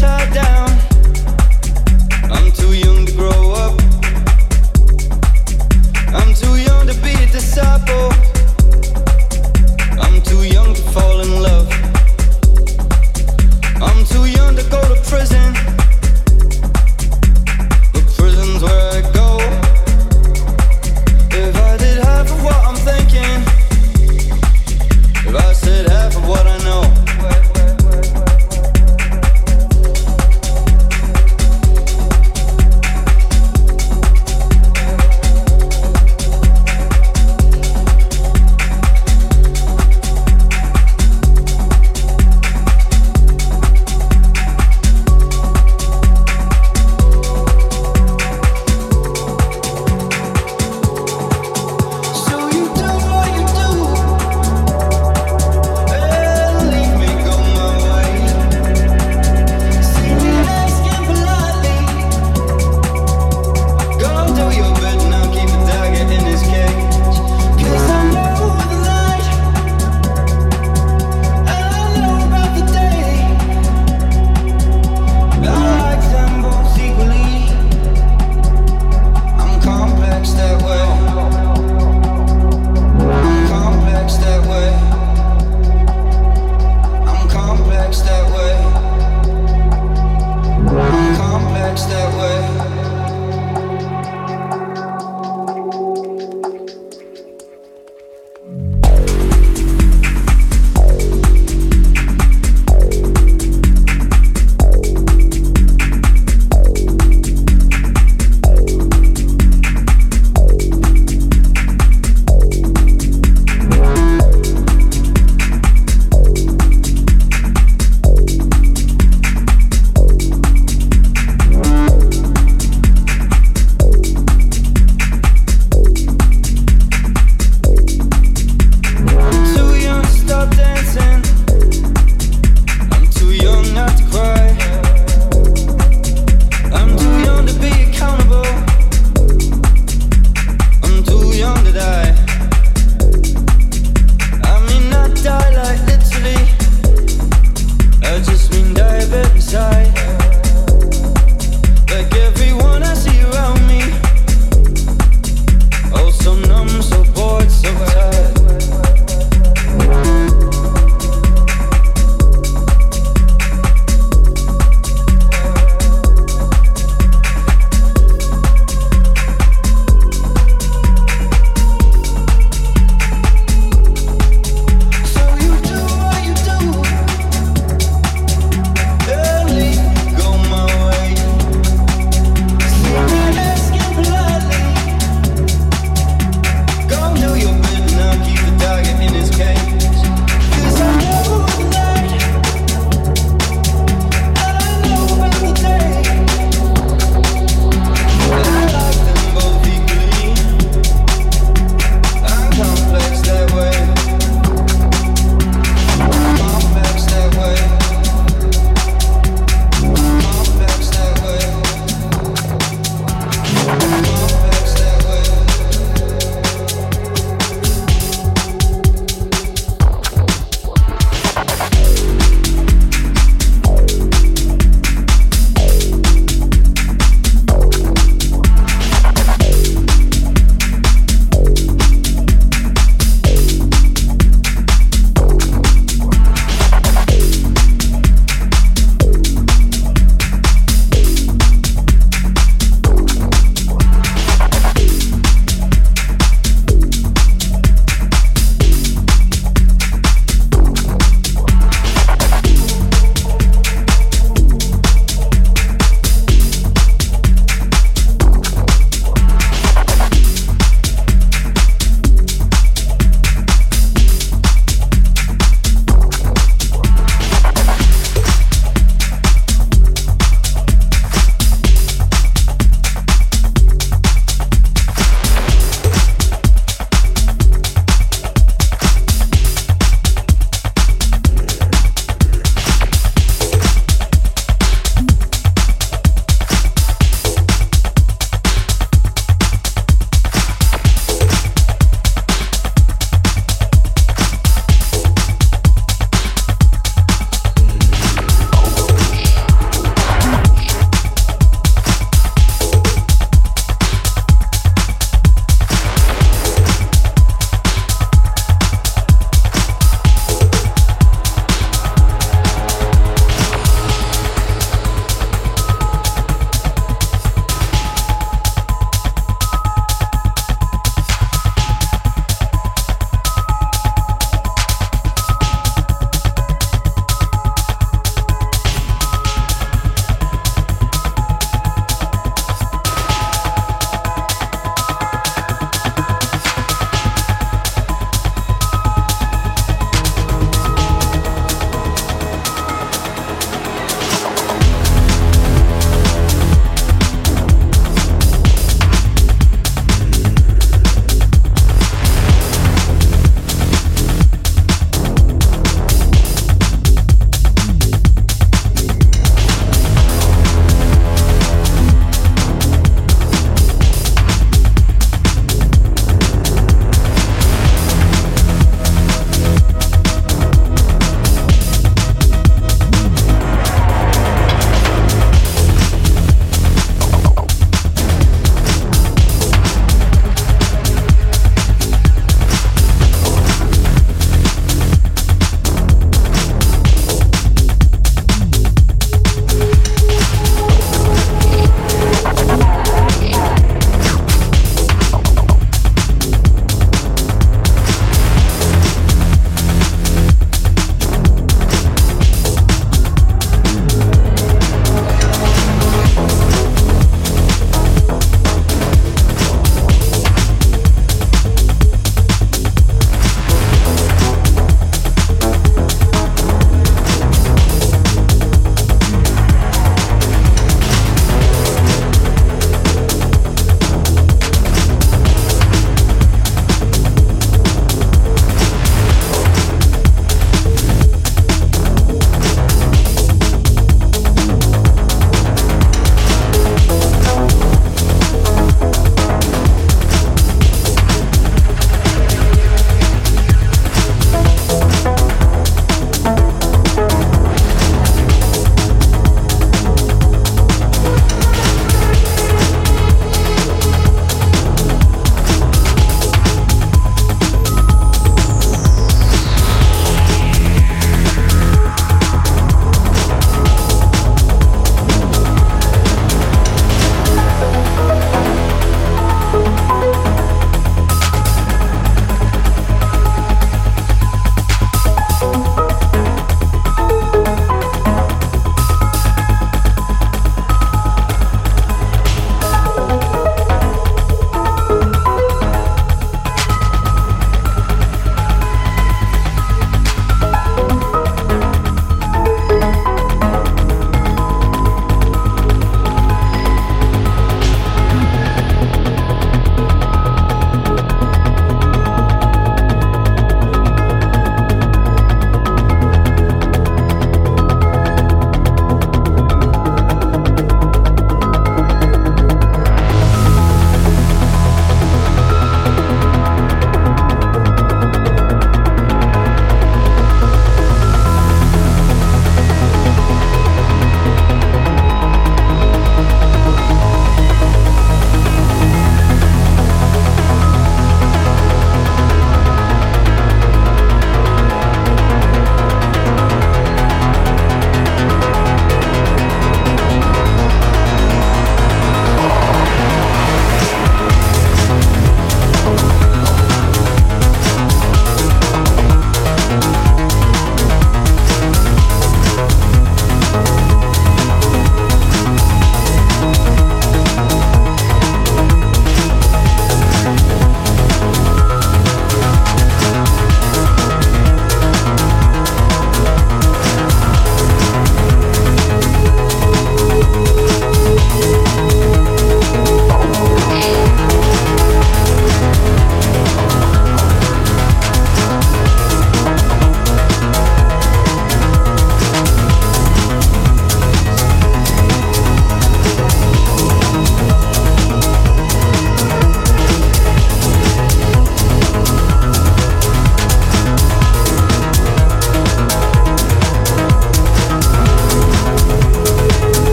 so dark.